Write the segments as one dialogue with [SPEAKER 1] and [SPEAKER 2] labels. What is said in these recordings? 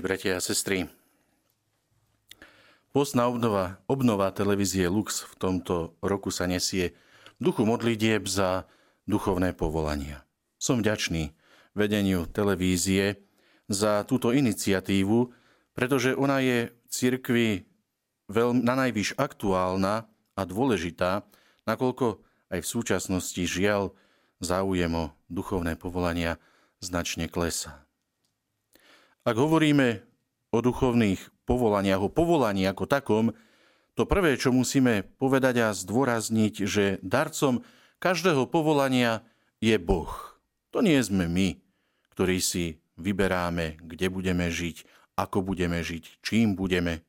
[SPEAKER 1] Drahí bratia a sestry, Postná obnova, obnova televízie Lux v tomto roku sa nesie duchu modlitieb za duchovné povolania. Som vďačný vedeniu televízie za túto iniciatívu, pretože ona je v cirkvi veľmi, na najvyš aktuálna a dôležitá, nakoľko aj v súčasnosti žiaľ záujem o duchovné povolania značne klesá. Ak hovoríme o duchovných povolaniach, o povolaní ako takom, to prvé, čo musíme povedať a zdôrazniť, že darcom každého povolania je Boh. To nie sme my, ktorí si vyberáme, kde budeme žiť, ako budeme žiť, čím budeme.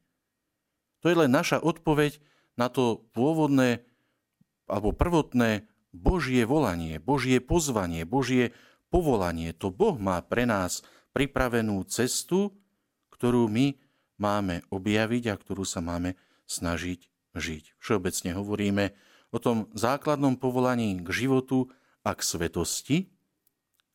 [SPEAKER 1] To je len naša odpoveď na to pôvodné alebo prvotné Božie volanie, Božie pozvanie, Božie povolanie. To Boh má pre nás pripravenú cestu, ktorú my máme objaviť a ktorú sa máme snažiť žiť. Všeobecne hovoríme o tom základnom povolaní k životu a k svetosti.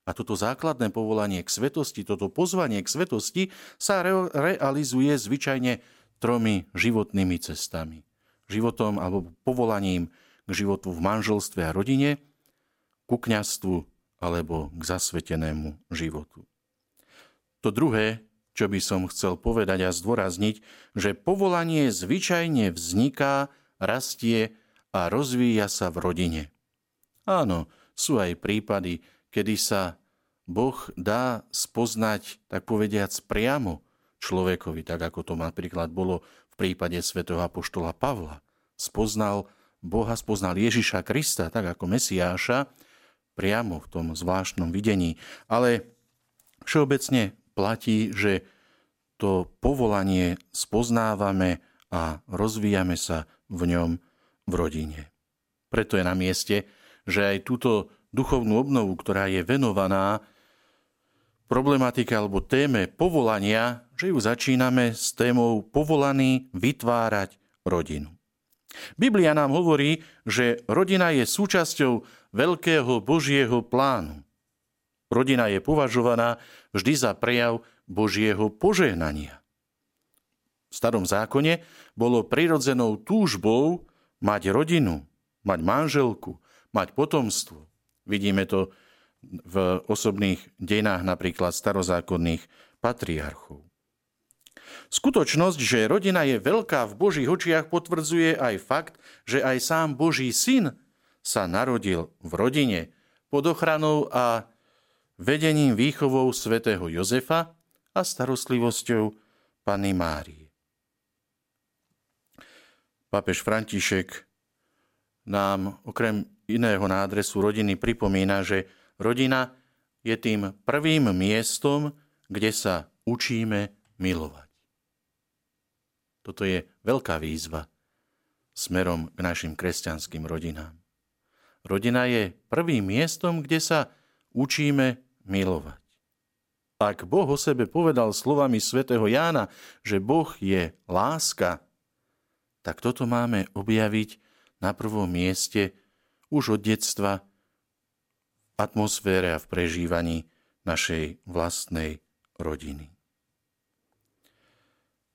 [SPEAKER 1] A toto základné povolanie k svetosti, toto pozvanie k svetosti sa re- realizuje zvyčajne tromi životnými cestami. Životom alebo povolaním k životu v manželstve a rodine, ku kňastvu alebo k zasvetenému životu. To druhé čo by som chcel povedať a zdôrazniť, že povolanie zvyčajne vzniká, rastie a rozvíja sa v rodine. Áno, sú aj prípady, kedy sa Boh dá spoznať, tak povediac, priamo človekovi, tak ako to napríklad bolo v prípade svätého apoštola Pavla. Spoznal Boha, spoznal Ježiša Krista, tak ako Mesiáša, priamo v tom zvláštnom videní. Ale všeobecne platí, že to povolanie spoznávame a rozvíjame sa v ňom v rodine. Preto je na mieste, že aj túto duchovnú obnovu, ktorá je venovaná problematike alebo téme povolania, že ju začíname s témou povolaný vytvárať rodinu. Biblia nám hovorí, že rodina je súčasťou veľkého Božieho plánu. Rodina je považovaná vždy za prejav Božieho požehnania. V starom zákone bolo prirodzenou túžbou mať rodinu, mať manželku, mať potomstvo. Vidíme to v osobných dejinách napríklad starozákonných patriarchov. Skutočnosť, že rodina je veľká v Božích očiach, potvrdzuje aj fakt, že aj sám Boží syn sa narodil v rodine pod ochranou a vedením výchovou svätého Jozefa a starostlivosťou Pany Márie. Pápež František nám okrem iného na adresu rodiny pripomína, že rodina je tým prvým miestom, kde sa učíme milovať. Toto je veľká výzva smerom k našim kresťanským rodinám. Rodina je prvým miestom, kde sa učíme milovať. Ak Boh o sebe povedal slovami svätého Jána, že Boh je láska, tak toto máme objaviť na prvom mieste už od detstva v atmosfére a v prežívaní našej vlastnej rodiny.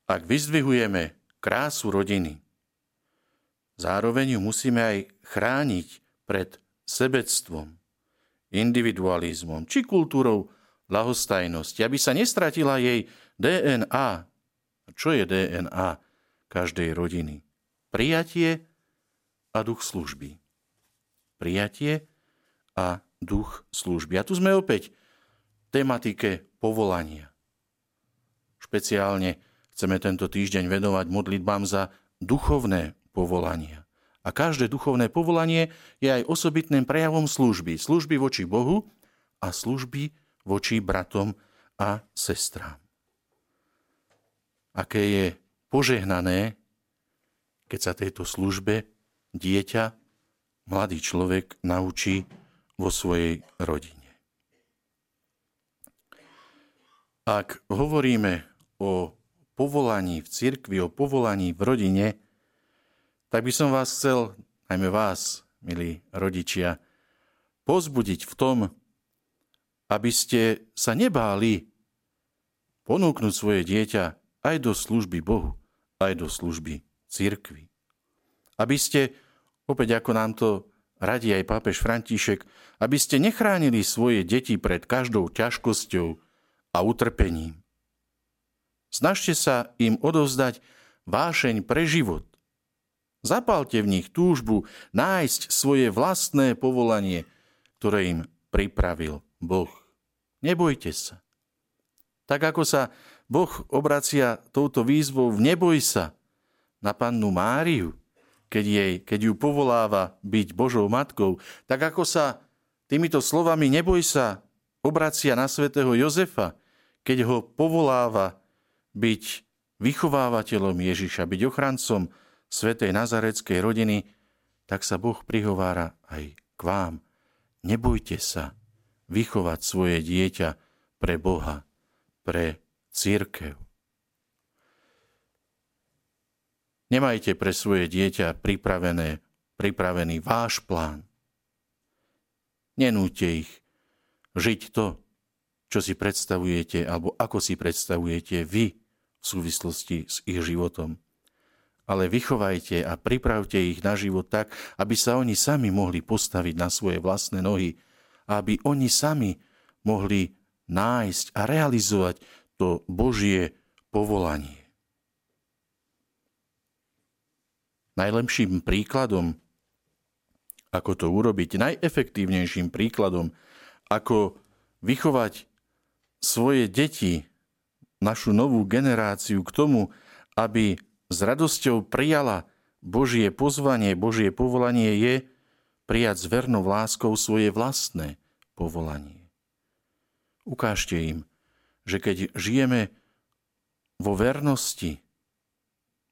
[SPEAKER 1] Ak vyzdvihujeme krásu rodiny, zároveň ju musíme aj chrániť pred sebectvom, individualizmom či kultúrou lahostajnosti, aby sa nestratila jej DNA. Čo je DNA každej rodiny? Prijatie a duch služby. Prijatie a duch služby. A tu sme opäť v tematike povolania. Špeciálne chceme tento týždeň venovať modlitbám za duchovné povolania. A každé duchovné povolanie je aj osobitným prejavom služby. Služby voči Bohu a služby voči bratom a sestrám. Aké je požehnané, keď sa tejto službe dieťa, mladý človek naučí vo svojej rodine. Ak hovoríme o povolaní v cirkvi, o povolaní v rodine, tak by som vás chcel, najmä vás, milí rodičia, pozbudiť v tom, aby ste sa nebáli ponúknuť svoje dieťa aj do služby Bohu, aj do služby cirkvi. Aby ste, opäť ako nám to radí aj pápež František, aby ste nechránili svoje deti pred každou ťažkosťou a utrpením. Snažte sa im odovzdať vášeň pre život. Zapálte v nich túžbu nájsť svoje vlastné povolanie, ktoré im pripravil Boh. Nebojte sa. Tak ako sa Boh obracia touto výzvou v neboj sa na pannu Máriu, keď, jej, keď ju povoláva byť Božou matkou, tak ako sa týmito slovami neboj sa obracia na svätého Jozefa, keď ho povoláva byť vychovávateľom Ježiša, byť ochrancom svätej nazareckej rodiny, tak sa Boh prihovára aj k vám. Nebojte sa vychovať svoje dieťa pre Boha, pre církev. Nemajte pre svoje dieťa pripravené, pripravený váš plán. Nenúte ich žiť to, čo si predstavujete, alebo ako si predstavujete vy v súvislosti s ich životom. Ale vychovajte a pripravte ich na život tak, aby sa oni sami mohli postaviť na svoje vlastné nohy aby oni sami mohli nájsť a realizovať to Božie povolanie. Najlepším príkladom, ako to urobiť, najefektívnejším príkladom, ako vychovať svoje deti, našu novú generáciu k tomu, aby s radosťou prijala Božie pozvanie, Božie povolanie je prijať s vernou láskou svoje vlastné povolanie. Ukážte im, že keď žijeme vo vernosti,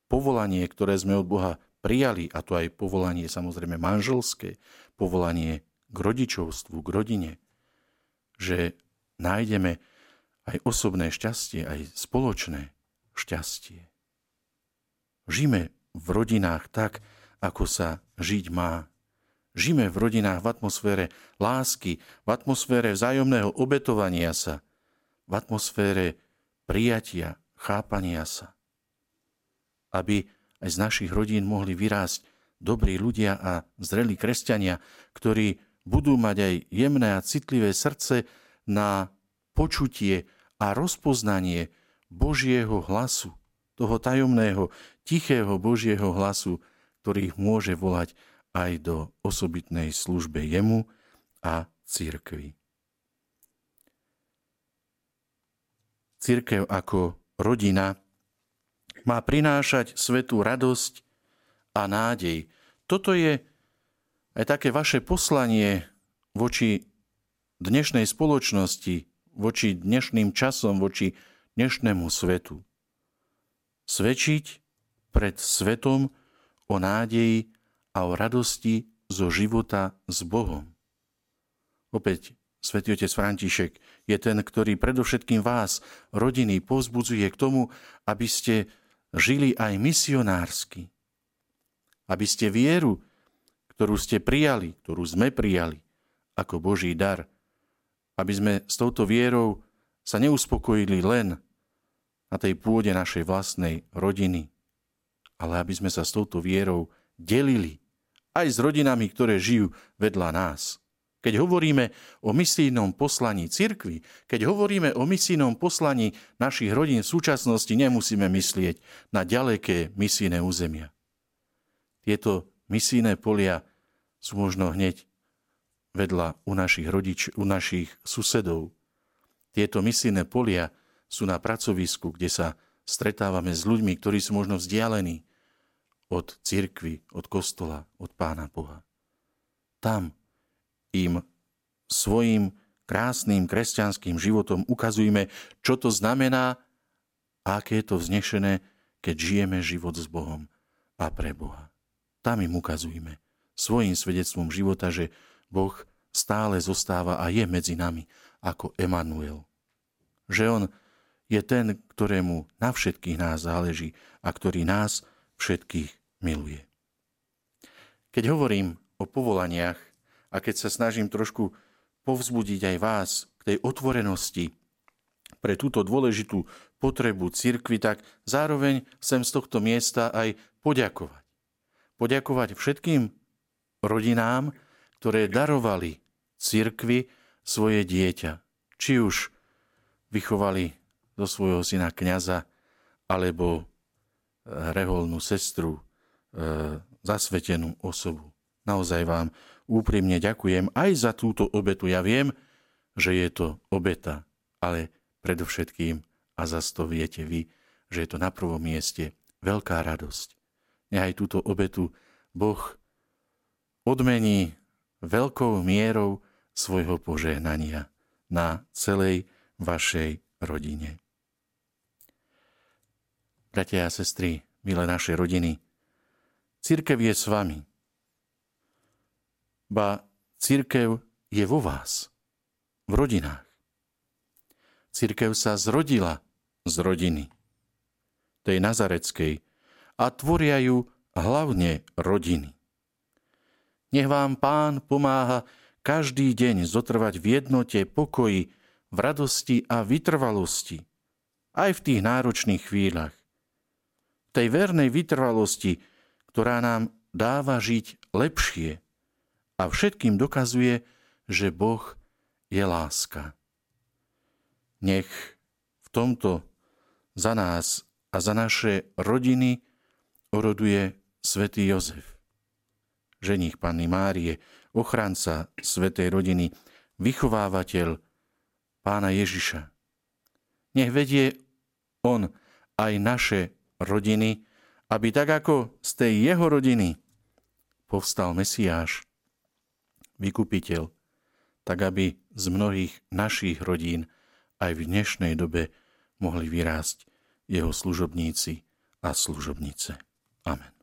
[SPEAKER 1] povolanie, ktoré sme od Boha prijali, a to aj povolanie samozrejme manželské, povolanie k rodičovstvu, k rodine, že nájdeme aj osobné šťastie, aj spoločné šťastie. Žijeme v rodinách tak, ako sa žiť má. Žijeme v rodinách v atmosfére lásky, v atmosfére vzájomného obetovania sa, v atmosfére prijatia, chápania sa. Aby aj z našich rodín mohli vyrásť dobrí ľudia a zrelí kresťania, ktorí budú mať aj jemné a citlivé srdce na počutie a rozpoznanie Božieho hlasu, toho tajomného, tichého Božieho hlasu, ktorý môže volať aj do osobitnej službe jemu a církvi. Církev ako rodina má prinášať svetú radosť a nádej. Toto je aj také vaše poslanie voči dnešnej spoločnosti, voči dnešným časom, voči dnešnému svetu. Svedčiť pred svetom o nádeji a o radosti zo života s Bohom. Opäť Svetý otec František je ten, ktorý predovšetkým vás, rodiny, povzbudzuje k tomu, aby ste žili aj misionársky. Aby ste vieru, ktorú ste prijali, ktorú sme prijali ako Boží dar, aby sme s touto vierou sa neuspokojili len na tej pôde našej vlastnej rodiny, ale aby sme sa s touto vierou delili aj s rodinami, ktoré žijú vedľa nás. Keď hovoríme o misijnom poslaní cirkvi, keď hovoríme o misijnom poslaní našich rodín v súčasnosti, nemusíme myslieť na ďaleké misijné územia. Tieto misijné polia sú možno hneď vedľa u našich rodič, u našich susedov. Tieto misijné polia sú na pracovisku, kde sa stretávame s ľuďmi, ktorí sú možno vzdialení od cirkvy, od kostola, od Pána Boha. Tam im svojim krásnym kresťanským životom ukazujme, čo to znamená a aké je to vznešené, keď žijeme život s Bohom a pre Boha. Tam im ukazujme svojim svedectvom života, že Boh stále zostáva a je medzi nami ako Emanuel. Že On je ten, ktorému na všetkých nás záleží a ktorý nás všetkých miluje. Keď hovorím o povolaniach, a keď sa snažím trošku povzbudiť aj vás k tej otvorenosti, pre túto dôležitú potrebu cirkvi, tak zároveň chcem z tohto miesta aj poďakovať. Poďakovať všetkým rodinám, ktoré darovali cirkvi svoje dieťa. Či už vychovali zo svojho syna kniaza, alebo reholnú sestru, e, zasvetenú osobu. Naozaj vám úprimne ďakujem aj za túto obetu. Ja viem, že je to obeta, ale predovšetkým, a zase to viete vy, že je to na prvom mieste veľká radosť. Nechaj túto obetu Boh odmení veľkou mierou svojho požehnania na celej vašej rodine. Bratia a sestry, milé naše rodiny, církev je s vami. Ba církev je vo vás, v rodinách. Církev sa zrodila z rodiny, tej nazareckej, a tvoria ju hlavne rodiny. Nech vám pán pomáha každý deň zotrvať v jednote, pokoji, v radosti a vytrvalosti, aj v tých náročných chvíľach. Tej vernej vytrvalosti, ktorá nám dáva žiť lepšie a všetkým dokazuje, že Boh je láska. Nech v tomto za nás a za naše rodiny oroduje svätý Jozef, ženich Panny Márie, ochranca svätej rodiny, vychovávateľ pána Ježiša. Nech vedie on aj naše rodiny, aby tak ako z tej jeho rodiny povstal Mesiáš, vykupiteľ, tak aby z mnohých našich rodín aj v dnešnej dobe mohli vyrásť jeho služobníci a služobnice. Amen.